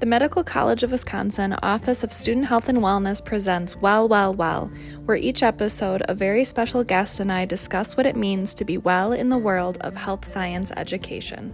The Medical College of Wisconsin Office of Student Health and Wellness presents Well, Well, Well, where each episode a very special guest and I discuss what it means to be well in the world of health science education.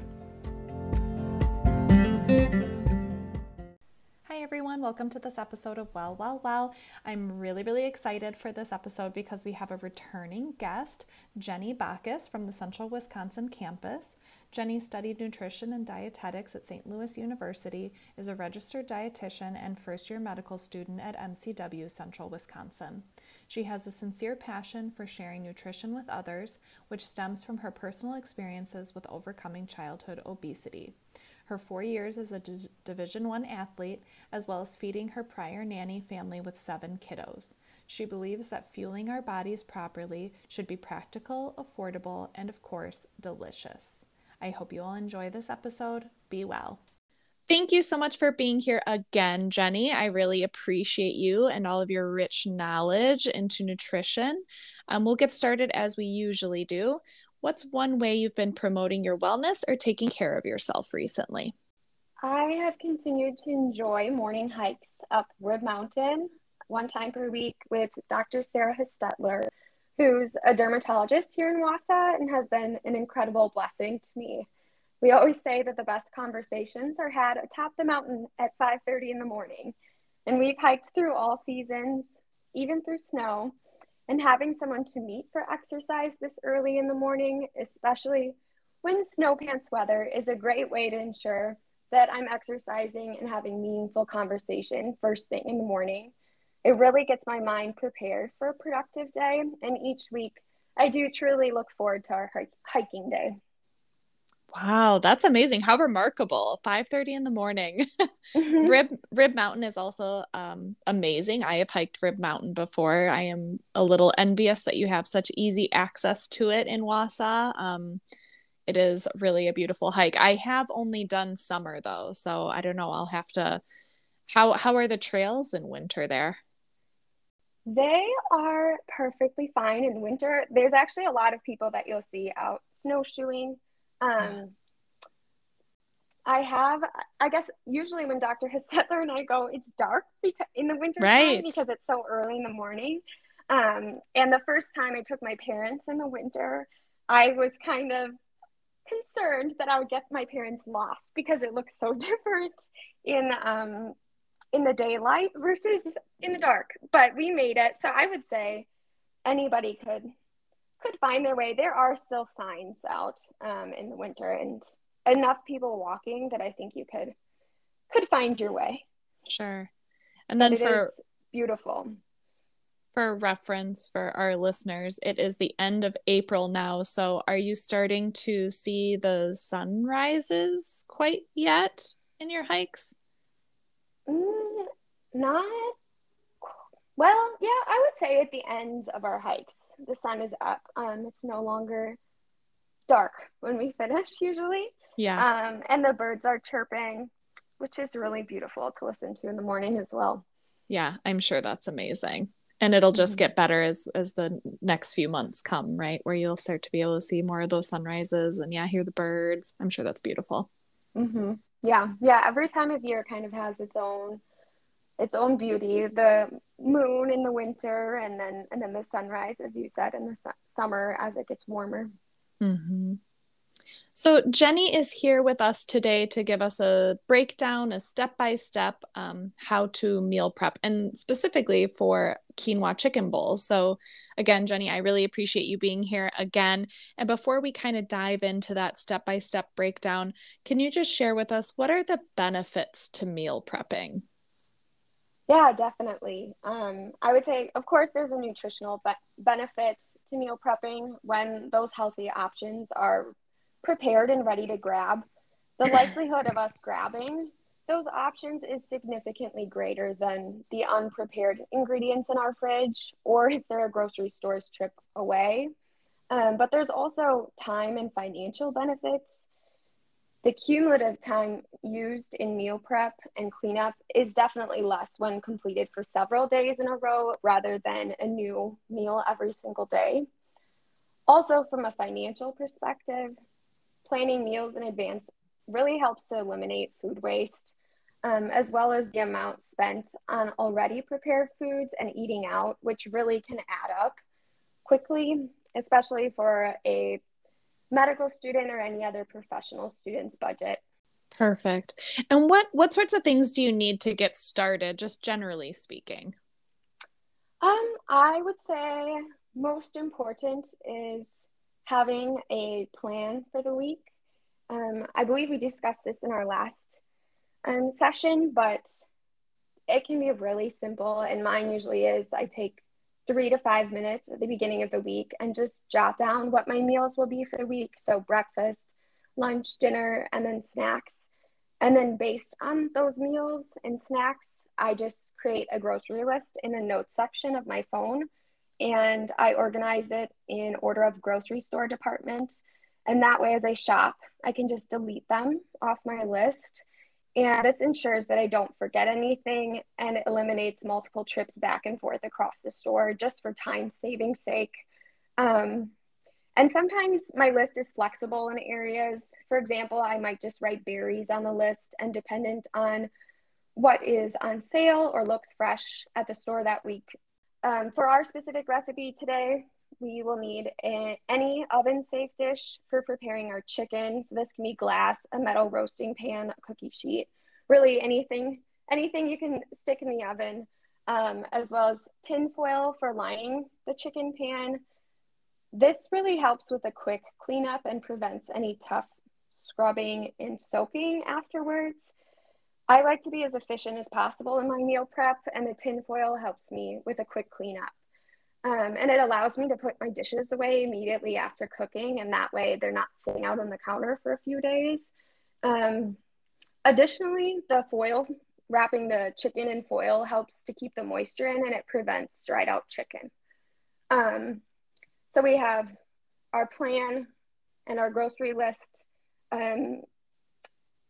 Hi, everyone. Welcome to this episode of Well, Well, Well. I'm really, really excited for this episode because we have a returning guest, Jenny Bacchus from the Central Wisconsin campus. Jenny studied nutrition and dietetics at St. Louis University, is a registered dietitian and first year medical student at MCW Central Wisconsin. She has a sincere passion for sharing nutrition with others, which stems from her personal experiences with overcoming childhood obesity. Her four years as a D- Division I athlete, as well as feeding her prior nanny family with seven kiddos. She believes that fueling our bodies properly should be practical, affordable, and of course, delicious. I hope you all enjoy this episode. Be well. Thank you so much for being here again, Jenny. I really appreciate you and all of your rich knowledge into nutrition. Um, we'll get started as we usually do. What's one way you've been promoting your wellness or taking care of yourself recently? I have continued to enjoy morning hikes up Rib Mountain one time per week with Dr. Sarah Hostetler who's a dermatologist here in Wausau and has been an incredible blessing to me. We always say that the best conversations are had atop the mountain at 5:30 in the morning. And we've hiked through all seasons, even through snow. And having someone to meet for exercise this early in the morning, especially when snow pants weather, is a great way to ensure that I'm exercising and having meaningful conversation first thing in the morning it really gets my mind prepared for a productive day. And each week, I do truly look forward to our hiking day. Wow, that's amazing. How remarkable. 5:30 in the morning. Mm-hmm. Rib Rib Mountain is also um, amazing. I have hiked Rib Mountain before. I am a little envious that you have such easy access to it in Wausau. Um, it is really a beautiful hike. I have only done summer though, so I don't know. I'll have to how how are the trails in winter there? They are perfectly fine in winter. There's actually a lot of people that you'll see out snowshoeing. Um, I have, I guess, usually when Dr. Hostetler and I go, it's dark because in the winter right. time because it's so early in the morning. Um, and the first time I took my parents in the winter, I was kind of concerned that I would get my parents lost because it looks so different in um, in the daylight versus in the dark. But we made it. So I would say anybody could could find their way. There are still signs out um, in the winter and enough people walking that I think you could could find your way. Sure. And then for beautiful. For reference for our listeners, it is the end of April now. So are you starting to see the sunrises quite yet in your hikes? Mm, not well, yeah, I would say at the end of our hikes, the sun is up. Um, it's no longer dark when we finish usually. Yeah. Um, and the birds are chirping, which is really beautiful to listen to in the morning as well. Yeah, I'm sure that's amazing. And it'll just mm-hmm. get better as as the next few months come, right? Where you'll start to be able to see more of those sunrises and yeah, hear the birds. I'm sure that's beautiful. Mm-hmm. Yeah, yeah. Every time of year kind of has its own its own beauty. The moon in the winter, and then and then the sunrise, as you said, in the su- summer as it gets warmer. Mm-hmm. So, Jenny is here with us today to give us a breakdown, a step by step how to meal prep, and specifically for quinoa chicken bowls. So, again, Jenny, I really appreciate you being here again. And before we kind of dive into that step by step breakdown, can you just share with us what are the benefits to meal prepping? Yeah, definitely. Um, I would say, of course, there's a nutritional be- benefit to meal prepping when those healthy options are prepared and ready to grab, the likelihood of us grabbing those options is significantly greater than the unprepared ingredients in our fridge or if they're a grocery store's trip away. Um, but there's also time and financial benefits. The cumulative time used in meal prep and cleanup is definitely less when completed for several days in a row rather than a new meal every single day. Also, from a financial perspective, planning meals in advance really helps to eliminate food waste. um, as well as the amount spent on already prepared foods and eating out, which really can add up quickly, especially for a medical student or any other professional student's budget. Perfect. And what what sorts of things do you need to get started, just generally speaking? Um, I would say most important is having a plan for the week. Um, I believe we discussed this in our last um, session, but it can be really simple. And mine usually is I take three to five minutes at the beginning of the week and just jot down what my meals will be for the week. So, breakfast, lunch, dinner, and then snacks. And then, based on those meals and snacks, I just create a grocery list in the notes section of my phone and I organize it in order of grocery store department. And that way, as I shop, I can just delete them off my list. And this ensures that I don't forget anything and it eliminates multiple trips back and forth across the store just for time saving sake. Um, and sometimes my list is flexible in areas. For example, I might just write berries on the list and dependent on what is on sale or looks fresh at the store that week, um, for our specific recipe today, we will need a, any oven safe dish for preparing our chicken. So this can be glass, a metal roasting pan, a cookie sheet, really anything, anything you can stick in the oven, um, as well as tin foil for lining the chicken pan. This really helps with a quick cleanup and prevents any tough scrubbing and soaking afterwards. I like to be as efficient as possible in my meal prep, and the tinfoil helps me with a quick cleanup. Um, and it allows me to put my dishes away immediately after cooking, and that way they're not sitting out on the counter for a few days. Um, additionally, the foil, wrapping the chicken in foil, helps to keep the moisture in and it prevents dried out chicken. Um, so we have our plan and our grocery list. Um,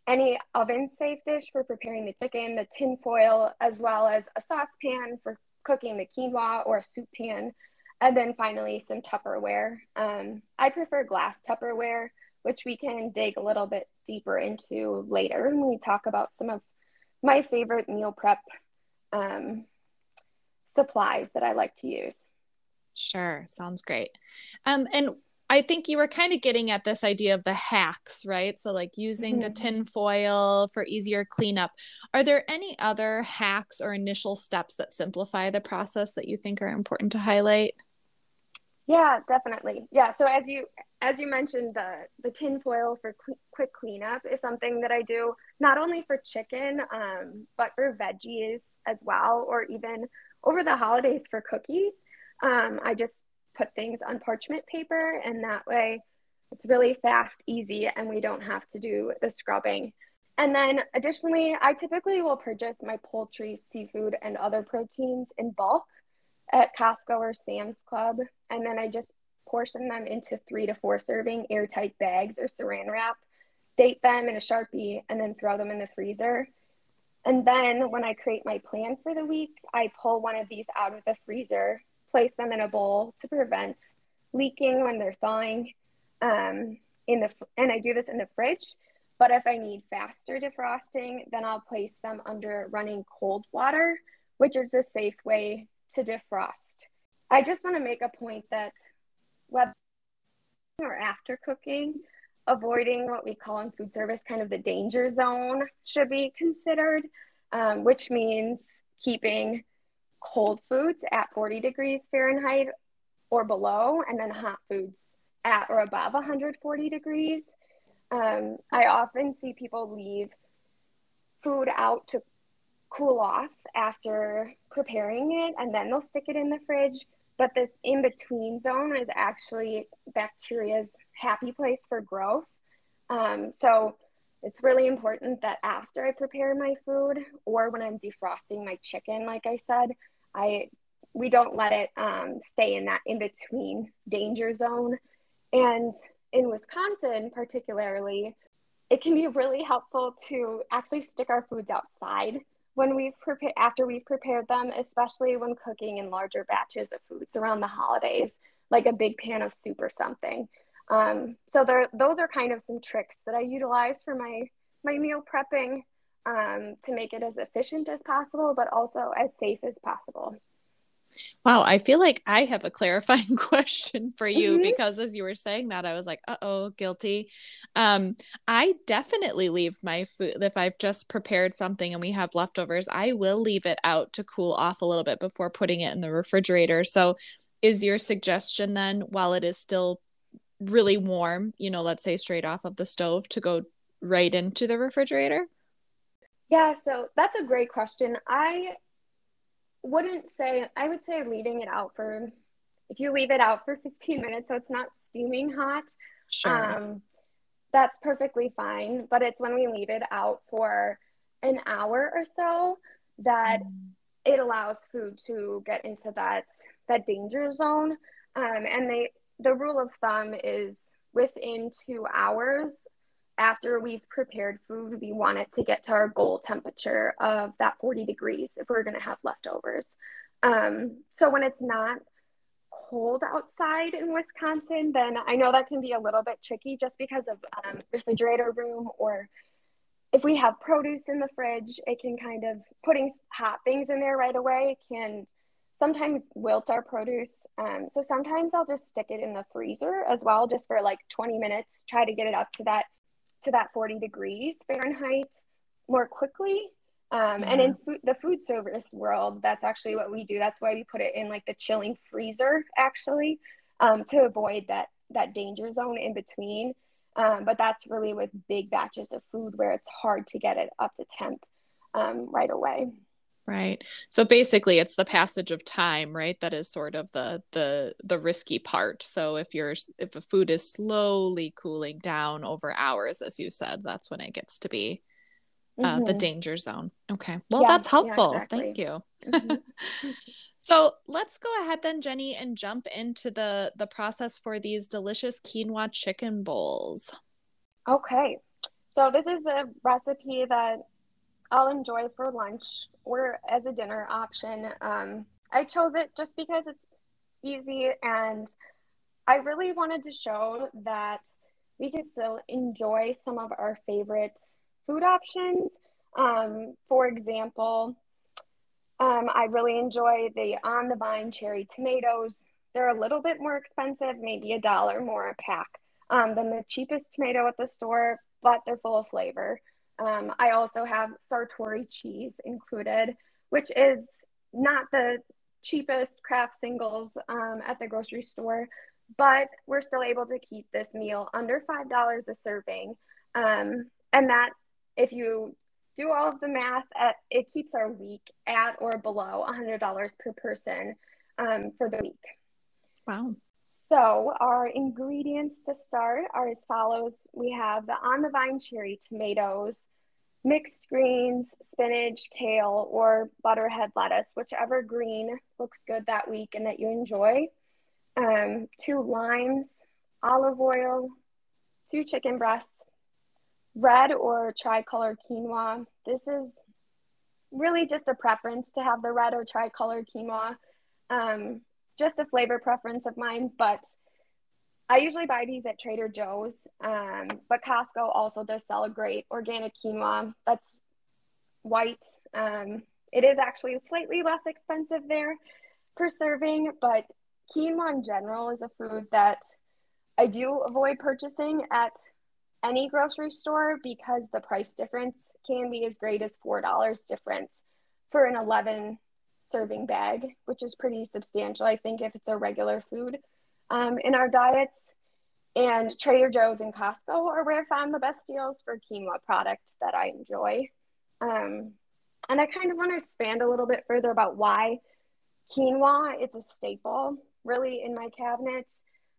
any oven safe dish for preparing the chicken, the tin foil, as well as a saucepan for cooking the quinoa or a soup pan, and then finally some Tupperware. Um, I prefer glass Tupperware, which we can dig a little bit deeper into later when we talk about some of my favorite meal prep um, supplies that I like to use. Sure, sounds great. Um, and I think you were kind of getting at this idea of the hacks, right? So, like using mm-hmm. the tin foil for easier cleanup. Are there any other hacks or initial steps that simplify the process that you think are important to highlight? Yeah, definitely. Yeah. So as you as you mentioned, the the tin foil for qu- quick cleanup is something that I do not only for chicken, um, but for veggies as well, or even over the holidays for cookies. Um, I just put things on parchment paper, and that way it's really fast, easy, and we don't have to do the scrubbing. And then additionally, I typically will purchase my poultry, seafood, and other proteins in bulk at Costco or Sam's Club. And then I just portion them into three to four serving airtight bags or saran wrap, date them in a Sharpie, and then throw them in the freezer. And then when I create my plan for the week, I pull one of these out of the freezer place them in a bowl to prevent leaking when they're thawing. Um, in the and I do this in the fridge. But if I need faster defrosting, then I'll place them under running cold water, which is a safe way to defrost. I just want to make a point that whether or after cooking, avoiding what we call in food service kind of the danger zone should be considered, um, which means keeping cold foods at 40 degrees Fahrenheit or below, and then hot foods at or above 140 degrees. Um, I often see people leave food out to cool off after preparing it, and then they'll stick it in the fridge. But this in between zone is actually bacteria's happy place for growth. Um, so it's really important that after I prepare my food or when I'm defrosting my chicken, like I said, I we don't let it um, stay in that in between danger zone. And in Wisconsin, particularly, it can be really helpful to actually stick our foods outside when we've prepared after we've prepared them, especially when cooking in larger batches of foods around the holidays, like a big pan of soup or something. Um, so there, those are kind of some tricks that I utilize for my my meal prepping. um, to make it as efficient as possible, but also as safe as possible. Wow, I feel like I have a clarifying question for you mm-hmm. because as you were saying that, I was like, uh oh, guilty. Um, I definitely leave my food if I've just prepared something and we have leftovers, I will leave it out to cool off a little bit before putting it in the refrigerator. So, is your suggestion then, while it is still really warm, you know, let's say straight off of the stove, to go right into the refrigerator? Yeah, so that's a great question. I wouldn't say I would say leaving it out for if you leave it out for 15 minutes so it's not steaming hot. Sure. Um, that's perfectly fine, but it's when we leave it out for an hour or so that mm. it allows food to get into that that danger zone. Um, and they the rule of thumb is within two hours after we've prepared food, we want it to get to our goal temperature of that 40 degrees if we're going to have leftovers. Um, so when it's not cold outside in Wisconsin, then I know that can be a little bit tricky just because of um, refrigerator room or if we have produce in the fridge, it can kind of putting hot things in there right away can sometimes wilt our produce. Um, so sometimes I'll just stick it in the freezer as well, just for like 20 minutes, try to get it up to that to that 40 degrees Fahrenheit more quickly. Um, And in food, the food service world, that's actually what we do. That's why we put it in like the chilling freezer, actually, um, to avoid that that danger zone in between. Um, but that's really with big batches of food where it's hard to get it up to temp um, right away. Right. So basically it's the passage of time, right? That is sort of the the the risky part. So if you're if a food is slowly cooling down over hours as you said, that's when it gets to be uh, mm-hmm. the danger zone. Okay. Well, yeah, that's helpful. Yeah, exactly. Thank you. Mm-hmm. so let's go ahead then, Jenny, and jump into the the process for these delicious quinoa chicken bowls. Okay. So this is a recipe that I'll enjoy for lunch or as a dinner option. Um, I chose it just because it's easy and I really wanted to show that we can still enjoy some of our favorite food options. Um, for example, um, I really enjoy the on the vine cherry tomatoes. They're a little bit more expensive, maybe a dollar more a pack um, than the cheapest tomato at the store, but they're full of flavor. Um, I also have Sartori cheese included, which is not the cheapest Kraft singles um, at the grocery store, but we're still able to keep this meal under $5 a serving. Um, and that, if you do all of the math, at, it keeps our week at or below $100 per person um, for the week. Wow. So, our ingredients to start are as follows we have the on the vine cherry tomatoes, mixed greens, spinach, kale, or butterhead lettuce, whichever green looks good that week and that you enjoy. Um, two limes, olive oil, two chicken breasts, red or tricolor quinoa. This is really just a preference to have the red or tricolor quinoa. Um, just a flavor preference of mine, but I usually buy these at Trader Joe's, um, but Costco also does sell a great organic quinoa that's white. Um, it is actually slightly less expensive there per serving, but quinoa in general is a food that I do avoid purchasing at any grocery store because the price difference can be as great as $4 difference for an 11 serving bag, which is pretty substantial, I think, if it's a regular food um, in our diets. And Trader Joe's and Costco are where I found the best deals for quinoa products that I enjoy. Um, and I kind of want to expand a little bit further about why quinoa is a staple really in my cabinet.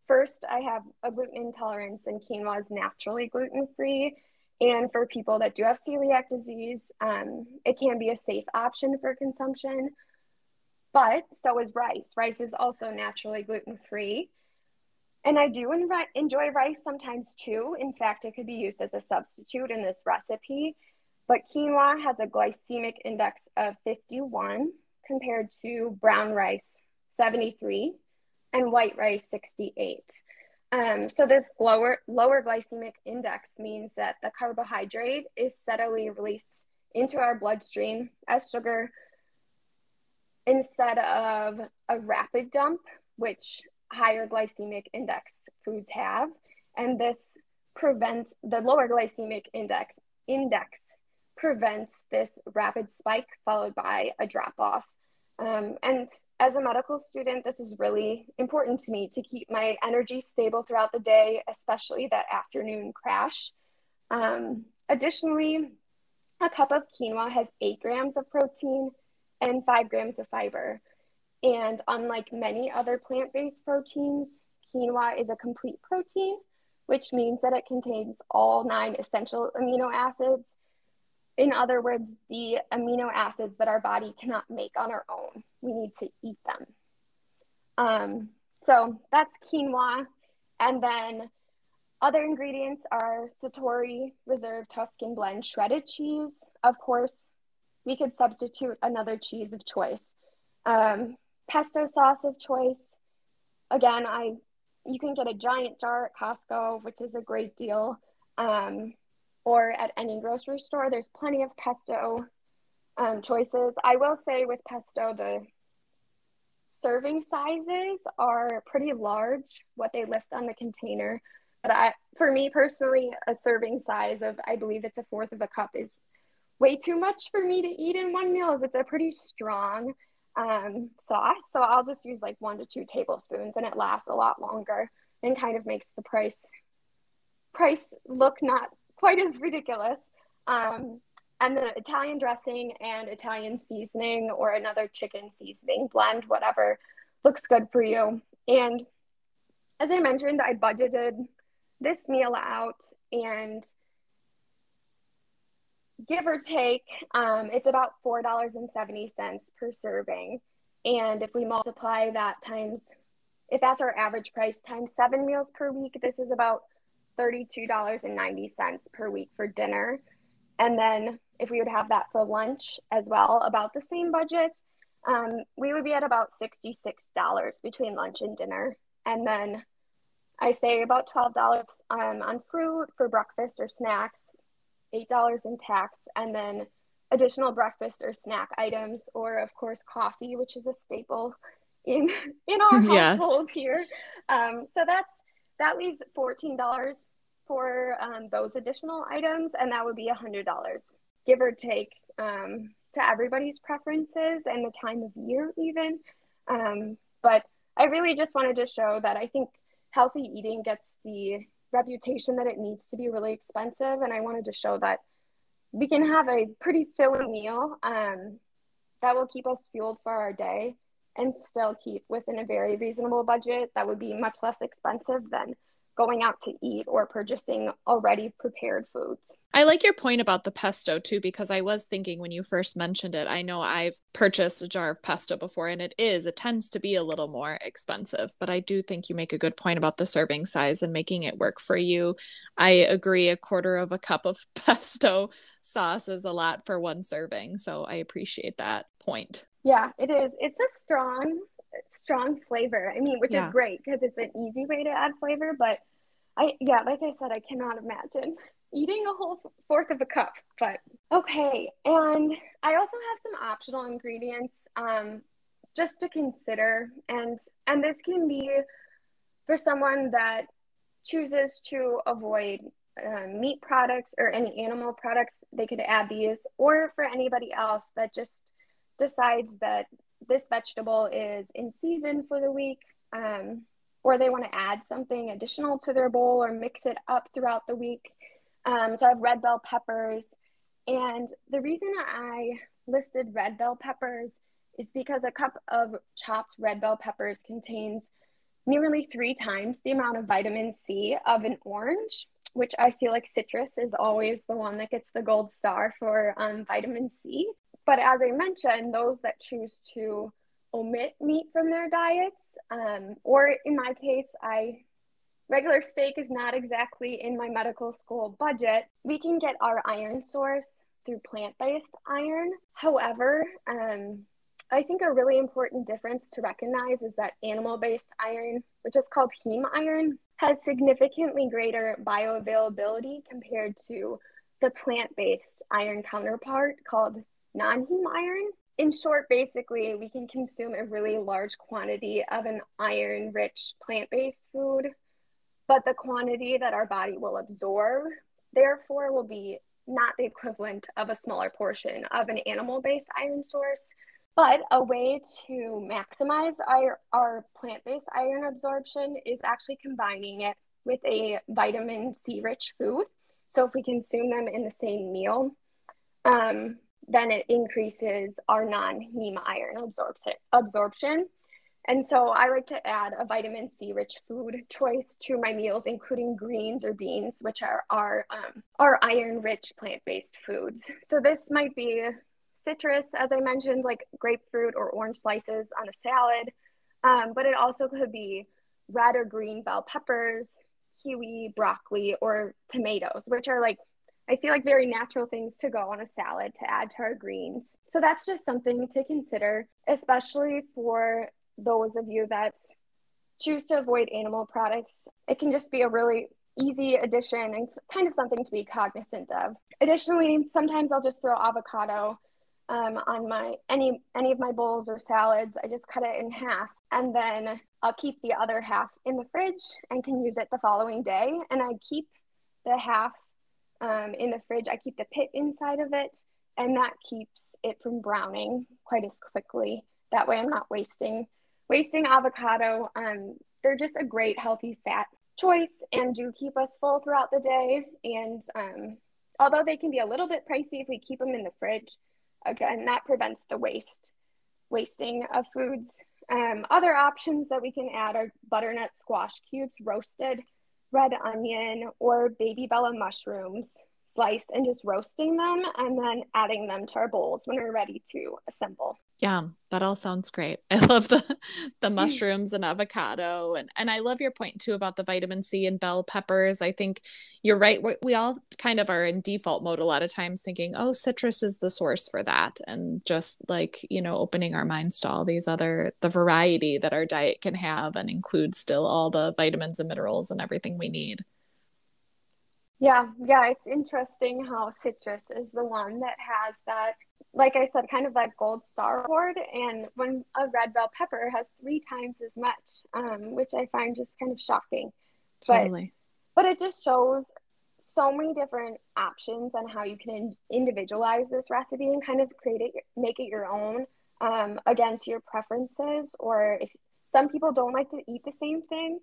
First, I have a gluten intolerance, and quinoa is naturally gluten free. And for people that do have celiac disease, um, it can be a safe option for consumption. But so is rice. Rice is also naturally gluten free. And I do enjoy rice sometimes too. In fact, it could be used as a substitute in this recipe. But quinoa has a glycemic index of 51 compared to brown rice 73 and white rice 68. Um, so this lower lower glycemic index means that the carbohydrate is steadily released into our bloodstream as sugar instead of a rapid dump, which higher glycemic index foods have. And this prevents the lower glycemic index index prevents this rapid spike followed by a drop off. Um, and as a medical student, this is really important to me to keep my energy stable throughout the day, especially that afternoon crash. Um, additionally, a cup of quinoa has eight grams of protein and five grams of fiber. And unlike many other plant based proteins, quinoa is a complete protein, which means that it contains all nine essential amino acids. In other words, the amino acids that our body cannot make on our own. We need to eat them. Um, so that's quinoa. And then other ingredients are Sartori Reserve Tuscan Blend shredded cheese. Of course, we could substitute another cheese of choice. Um, pesto sauce of choice. Again, I you can get a giant jar at Costco, which is a great deal, um, or at any grocery store. There's plenty of pesto um, choices. I will say with pesto, the serving sizes are pretty large, what they list on the container. But I, for me personally, a serving size of I believe it's a fourth of a cup is way too much for me to eat in one meal. As it's a pretty strong um, sauce. So I'll just use like one to two tablespoons and it lasts a lot longer and kind of makes the price price look not quite as ridiculous. Um, and the Italian dressing and Italian seasoning or another chicken seasoning blend, whatever looks good for you. And as I mentioned, I budgeted this meal out and give or take, um, it's about $4.70 per serving. And if we multiply that times, if that's our average price, times seven meals per week, this is about $32.90 per week for dinner. And then if we would have that for lunch as well, about the same budget, um, we would be at about $66 between lunch and dinner. And then I say about $12 um, on fruit for breakfast or snacks, $8 in tax, and then additional breakfast or snack items, or of course, coffee, which is a staple in in our yes. household here. Um, so that's that leaves $14 for um, those additional items, and that would be a $100, give or take, um, to everybody's preferences and the time of year, even. Um, but I really just wanted to show that I think healthy eating gets the reputation that it needs to be really expensive. And I wanted to show that we can have a pretty filling meal um, that will keep us fueled for our day and still keep within a very reasonable budget that would be much less expensive than going out to eat or purchasing already prepared foods. I like your point about the pesto too, because I was thinking when you first mentioned it, I know I've purchased a jar of pesto before and it is, it tends to be a little more expensive, but I do think you make a good point about the serving size and making it work for you. I agree, a quarter of a cup of pesto sauce is a lot for one serving. So I appreciate that point. Yeah, it is. It's a strong strong flavor. I mean, which yeah. is great because it's an easy way to add flavor. But I, yeah, like I said, I cannot imagine eating a whole fourth of a cup. But okay, and I also have some optional ingredients um, just to consider, and and this can be for someone that chooses to avoid uh, meat products or any animal products. They could add these, or for anybody else that just decides that this vegetable is in season for the week, um, or they want to add something additional to their bowl or mix it up throughout the week. Um, so I have red bell peppers. And the reason I listed red bell peppers is because a cup of chopped red bell peppers contains nearly three times the amount of vitamin C of an orange, which I feel like citrus is always the one that gets the gold star for um, vitamin C. But as I mentioned, those that choose to omit meat from their diets, um, or in my case, I regular steak is not exactly in my medical school budget. We can get our iron source through plant-based iron. However, um, I think a really important difference to recognize is that animal-based iron, which is called heme iron, has significantly greater bioavailability compared to the plant based iron counterpart called non heme iron. In short, basically, we can consume a really large quantity of an iron rich plant based food, but the quantity that our body will absorb, therefore, will be not the equivalent of a smaller portion of an animal based iron source. But a way to maximize our, our plant based iron absorption is actually combining it with a vitamin C rich food. So if we consume them in the same meal, um, then it increases our non heme iron absorption. absorption. And so I like to add a vitamin C rich food choice to my meals, including greens or beans, which are our, um, our iron rich plant based foods. So this might be citrus, as I mentioned, like grapefruit or orange slices on a salad, um, but it also could be red or green bell peppers, kiwi, broccoli, or tomatoes, which are like I feel like very natural things to go on a salad to add to our greens. So that's just something to consider, especially for those of you that choose to avoid animal products. It can just be a really easy addition and kind of something to be cognizant of. Additionally, sometimes I'll just throw avocado um, on my any any of my bowls or salads. I just cut it in half and then I'll keep the other half in the fridge and can use it the following day. And I keep the half um, in the fridge. I keep the pit inside of it, and that keeps it from browning quite as quickly. That way, I'm not wasting wasting avocado. Um, they're just a great healthy fat choice and do keep us full throughout the day. And um, although they can be a little bit pricey if we keep them in the fridge, again, that prevents the waste wasting of foods. Um, other options that we can add are butternut squash cubes roasted red onion or baby bella mushrooms sliced and just roasting them and then adding them to our bowls when we're ready to assemble. Yeah, that all sounds great. I love the the mushrooms and avocado and and I love your point too about the vitamin C and bell peppers. I think you're right. We, we all kind of are in default mode a lot of times thinking, "Oh, citrus is the source for that." And just like, you know, opening our minds to all these other the variety that our diet can have and include still all the vitamins and minerals and everything we need. Yeah, yeah, it's interesting how citrus is the one that has that, like I said, kind of that gold star award. And when a red bell pepper has three times as much, um, which I find just kind of shocking. Totally. But, but it just shows so many different options on how you can individualize this recipe and kind of create it, make it your own, um, again, to your preferences. Or if some people don't like to eat the same thing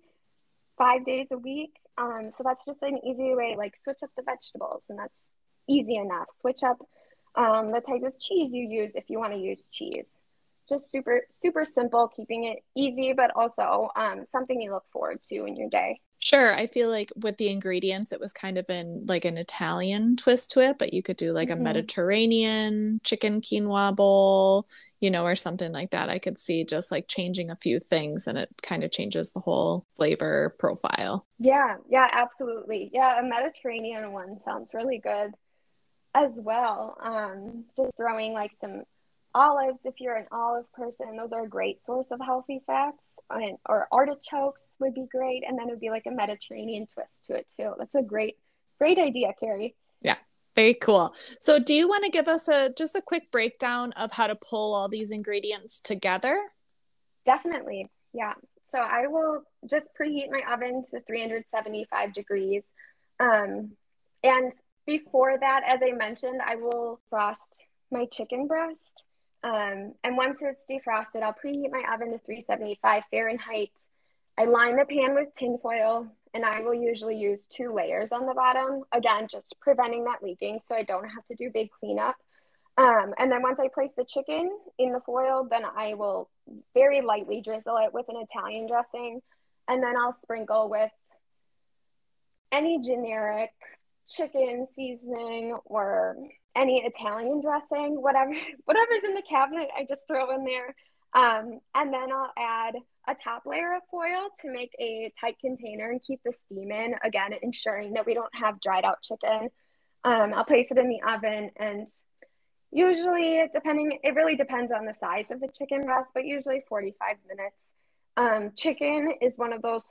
five days a week, um, so that's just an easy way, like switch up the vegetables, and that's easy enough. Switch up um, the type of cheese you use if you want to use cheese. Just super, super simple, keeping it easy, but also um, something you look forward to in your day. Sure. I feel like with the ingredients, it was kind of in like an Italian twist to it, but you could do like mm-hmm. a Mediterranean chicken quinoa bowl, you know, or something like that. I could see just like changing a few things and it kind of changes the whole flavor profile. Yeah. Yeah. Absolutely. Yeah. A Mediterranean one sounds really good as well. Um, just throwing like some olives. If you're an olive person those are a great source of healthy fats and, or artichokes would be great and then it would be like a mediterranean twist to it too. That's a great great idea carrie. Yeah. Very cool. So do you want to give us a just a quick breakdown of how to pull all these ingredients together? Definitely. Yeah. So i will just preheat my oven to 375 degrees um, and before that as i mentioned i will frost my chicken breast um, and once it's defrosted, I'll preheat my oven to 375 Fahrenheit. I line the pan with tinfoil and I will usually use two layers on the bottom. Again, just preventing that leaking so I don't have to do big cleanup. Um, and then once I place the chicken in the foil, then I will very lightly drizzle it with an Italian dressing. And then I'll sprinkle with any generic chicken seasoning or any Italian dressing, whatever whatever's in the cabinet, I just throw in there. Um, and then I'll add a top layer of foil to make a tight container and keep the steam in. Again, ensuring that we don't have dried out chicken. Um, I'll place it in the oven and usually depending it really depends on the size of the chicken breast but usually 45 minutes um, chicken is one of those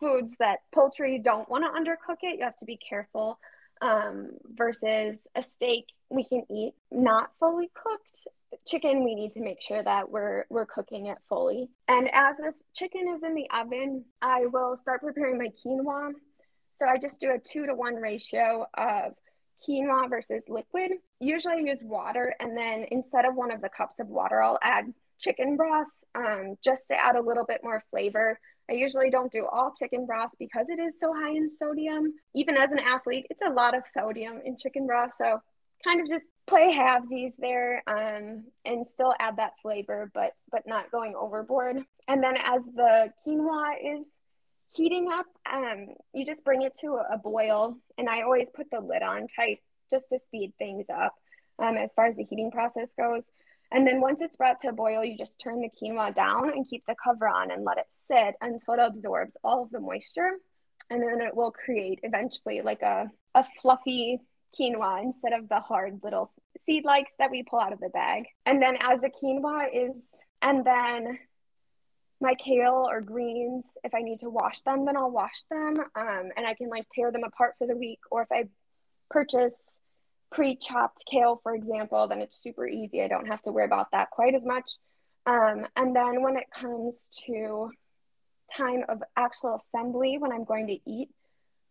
foods that poultry don't want to undercook it you have to be careful um, versus a steak we can eat not fully cooked chicken. We need to make sure that we're we're cooking it fully. And as this chicken is in the oven i will start preparing my quinoa. So i just do a two to one ratio of quinoa versus liquid. Usually i use water and then instead of one of the cups of water i'll add chicken broth um, just to add a little bit more flavor I usually don't do all chicken broth because it is so high in sodium. Even as an athlete, it's a lot of sodium in chicken broth. So kind of just play halvesies there um, and still add that flavor, but but not going overboard. And then as the quinoa is heating up, um, you just bring it to a boil, and I always put the lid on tight just to speed things up um, as far as the heating process goes. And then once it's brought to a boil, you just turn the quinoa down and keep the cover on and let it sit until it absorbs all of the moisture. And then it will create eventually like a, a fluffy quinoa instead of the hard little seed likes that we pull out of the bag. And then as the quinoa is, and then my kale or greens, if I need to wash them, then I'll wash them. Um, and I can like tear them apart for the week. Or if I purchase pre-chopped kale, for example, then it's super easy. I don't have to worry about that quite as much. Um, and then when it comes to time of actual assembly, when I'm going to eat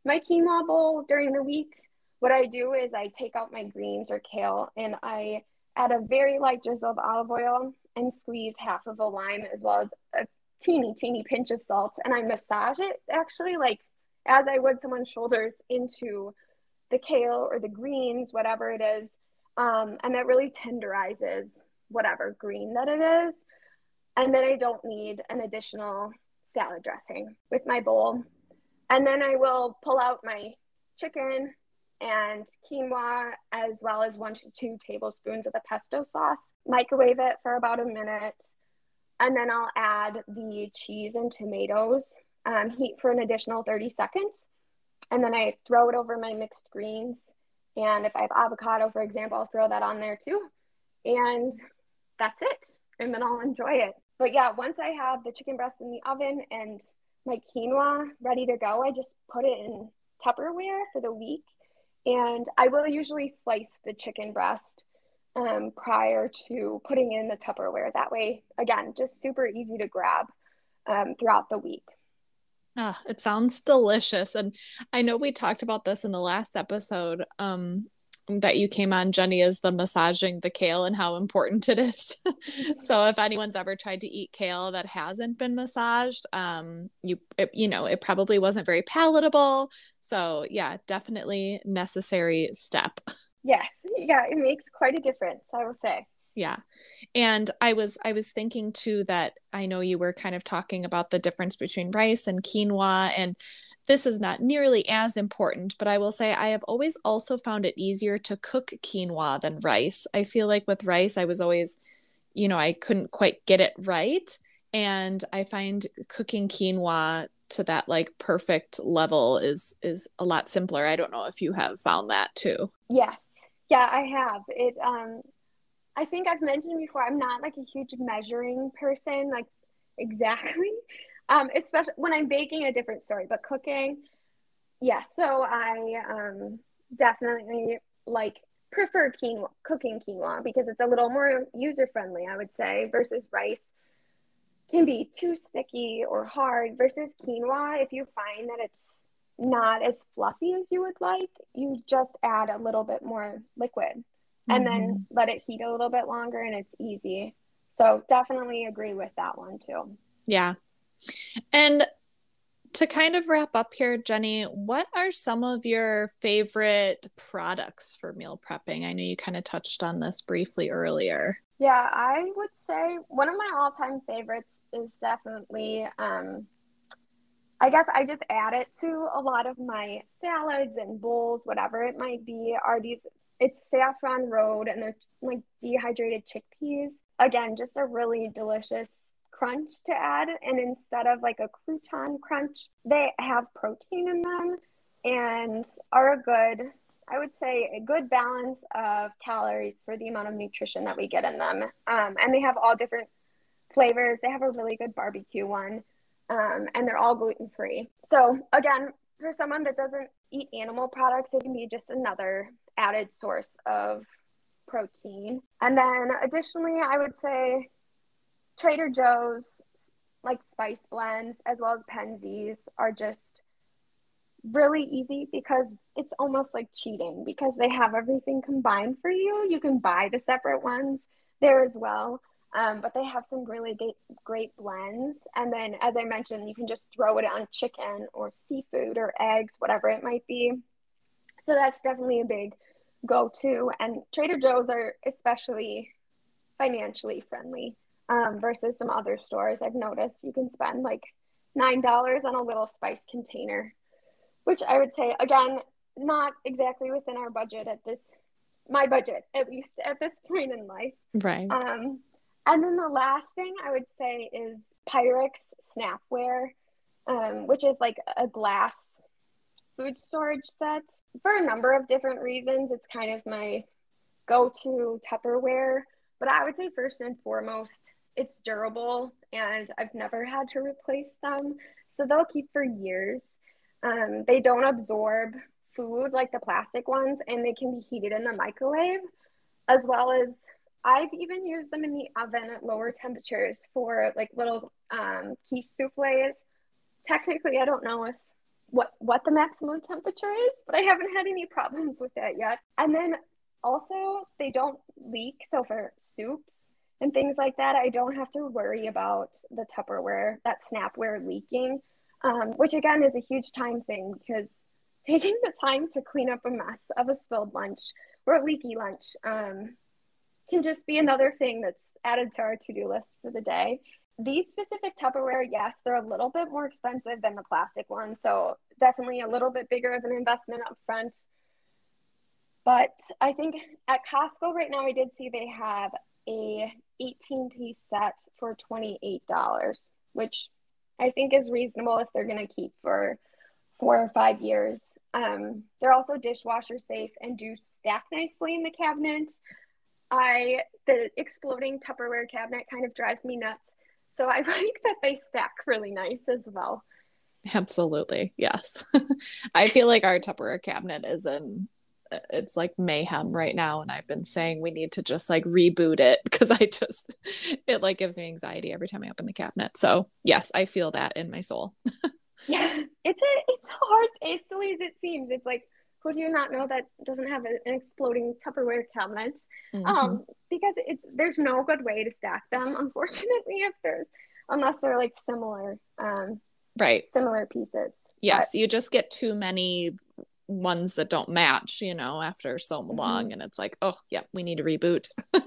my quinoa bowl during the week, what I do is I take out my greens or kale and I add a very light drizzle of olive oil and squeeze half of a lime as well as a teeny, teeny pinch of salt. And I massage it actually like as I would someone's shoulders into the kale or the greens, whatever it is. Um, and that really tenderizes whatever green that it is. And then I don't need an additional salad dressing with my bowl. And then I will pull out my chicken and quinoa, as well as one to two tablespoons of the pesto sauce. Microwave it for about a minute. And then I'll add the cheese and tomatoes, um, heat for an additional 30 seconds and then I throw it over my mixed greens. And if I have avocado, for example, I'll throw that on there too. And that's it. And then I'll enjoy it. But yeah, once I have the chicken breast in the oven and my quinoa ready to go, I just put it in Tupperware for the week. And I will usually slice the chicken breast um, prior to putting in the Tupperware. That way, again, just super easy to grab um, throughout the week. Oh, it sounds delicious. And I know we talked about this in the last episode um, that you came on, Jenny, is the massaging the kale and how important it is. so if anyone's ever tried to eat kale that hasn't been massaged, um, you it, you know it probably wasn't very palatable. So yeah, definitely necessary step. Yes, yeah, it makes quite a difference. I will say yeah. And i was i was thinking too that i know you were kind of talking about the difference between rice and quinoa and this is not nearly as important but i will say i have always also found it easier to cook quinoa than rice. I feel like with rice i was always you know i couldn't quite get it right and i find cooking quinoa to that like perfect level is is a lot simpler. I don't know if you have found that too. Yes. Yeah i have. It um I think I've mentioned before, I'm not like a huge measuring person, like exactly. Um, especially when I'm baking a different story, but cooking, yes. Yeah, so I um, definitely like prefer quinoa, cooking quinoa because it's a little more user friendly, I would say, versus rice can be too sticky or hard versus quinoa. If you find that it's not as fluffy as you would like, you just add a little bit more liquid and mm-hmm. then let it heat a little bit longer and it's easy. So definitely agree with that one too. Yeah. And to kind of wrap up here, Jenny, what are some of your favorite products for meal prepping? I know you kind of touched on this briefly earlier. Yeah, I would say one of my all time favorites is definitely, um, I guess I just add it to a lot of my salads and bowls, whatever it might be, are these it's saffron road and they're like dehydrated chickpeas. Again, just a really delicious crunch to add. And instead of like a crouton crunch, they have protein in them and are a good, I would say, a good balance of calories for the amount of nutrition that we get in them. Um, and they have all different flavors. They have a really good barbecue one, um, and they're all gluten free. So, again, for someone that doesn't eat animal products, it can be just another added source of protein. And then additionally, I would say Trader Joe's like spice blends as well as Penzeys are just really easy because it's almost like cheating because they have everything combined for you. You can buy the separate ones there as well. Um, but they have some really great, great blends. And then, as I mentioned, you can just throw it on chicken or seafood or eggs, whatever it might be. So that's definitely a big go to. And Trader Joe's are especially financially friendly um, versus some other stores. I've noticed you can spend like $9 on a little spice container, which I would say, again, not exactly within our budget at this, my budget, at least at this point in life. Right. Um, and then the last thing I would say is Pyrex Snapware, um, which is like a glass food storage set. For a number of different reasons, it's kind of my go to Tupperware. But I would say, first and foremost, it's durable and I've never had to replace them. So they'll keep for years. Um, they don't absorb food like the plastic ones and they can be heated in the microwave as well as I've even used them in the oven at lower temperatures for like little um, quiche souffles. Technically, I don't know if what what the maximum temperature is, but I haven't had any problems with that yet. And then also, they don't leak. So for soups and things like that, I don't have to worry about the Tupperware, that Snapware leaking, um, which again is a huge time thing because taking the time to clean up a mess of a spilled lunch or a leaky lunch um, can just be another thing that's added to our to-do list for the day. These specific Tupperware, yes, they're a little bit more expensive than the plastic one, so definitely a little bit bigger of an investment up front. But I think at Costco right now, I did see they have a 18 piece set for $28, which I think is reasonable if they're going to keep for four or five years. Um, they're also dishwasher safe and do stack nicely in the cabinet. I the exploding Tupperware cabinet kind of drives me nuts. So I like that they stack really nice as well. Absolutely. Yes. I feel like our Tupperware cabinet is in uh, it's like mayhem right now and I've been saying we need to just like reboot it because I just it like gives me anxiety every time I open the cabinet. So, yes, I feel that in my soul. yeah. It's a it's hard as silly as it seems. It's like who do you not know that doesn't have an exploding Tupperware cabinet? Mm-hmm. Um, because it's there's no good way to stack them, unfortunately, if they're unless they're like similar, um, right? Similar pieces. Yes, but, you just get too many ones that don't match, you know, after so long, mm-hmm. and it's like, oh, yeah, we need to reboot.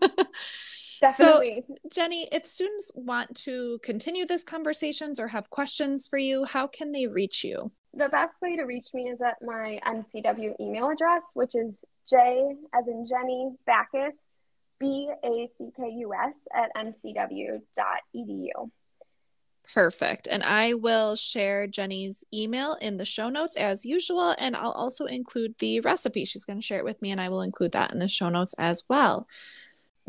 Definitely. So, Jenny, if students want to continue this conversations or have questions for you, how can they reach you? the best way to reach me is at my MCW email address, which is J as in Jenny Backus, B A C K U S at mcw.edu. Perfect. And I will share Jenny's email in the show notes as usual. And I'll also include the recipe. She's going to share it with me, and I will include that in the show notes as well.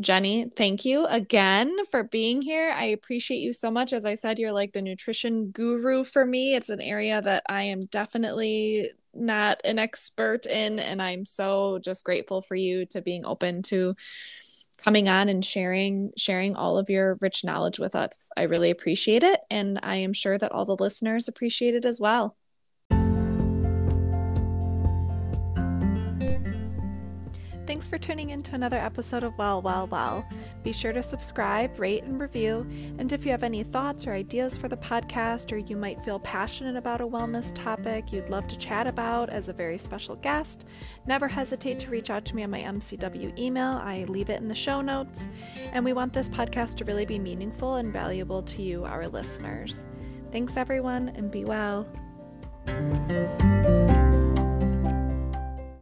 Jenny, thank you again for being here. I appreciate you so much. As I said, you're like the nutrition guru for me. It's an area that I am definitely not an expert in. And I'm so just grateful for you to being open to coming on and sharing sharing all of your rich knowledge with us. I really appreciate it. And I am sure that all the listeners appreciate it as well. Thanks for tuning in to another episode of Well, Well, Well. Be sure to subscribe, rate, and review. And if you have any thoughts or ideas for the podcast, or you might feel passionate about a wellness topic you'd love to chat about as a very special guest, never hesitate to reach out to me on my MCW email. I leave it in the show notes. And we want this podcast to really be meaningful and valuable to you, our listeners. Thanks, everyone, and be well.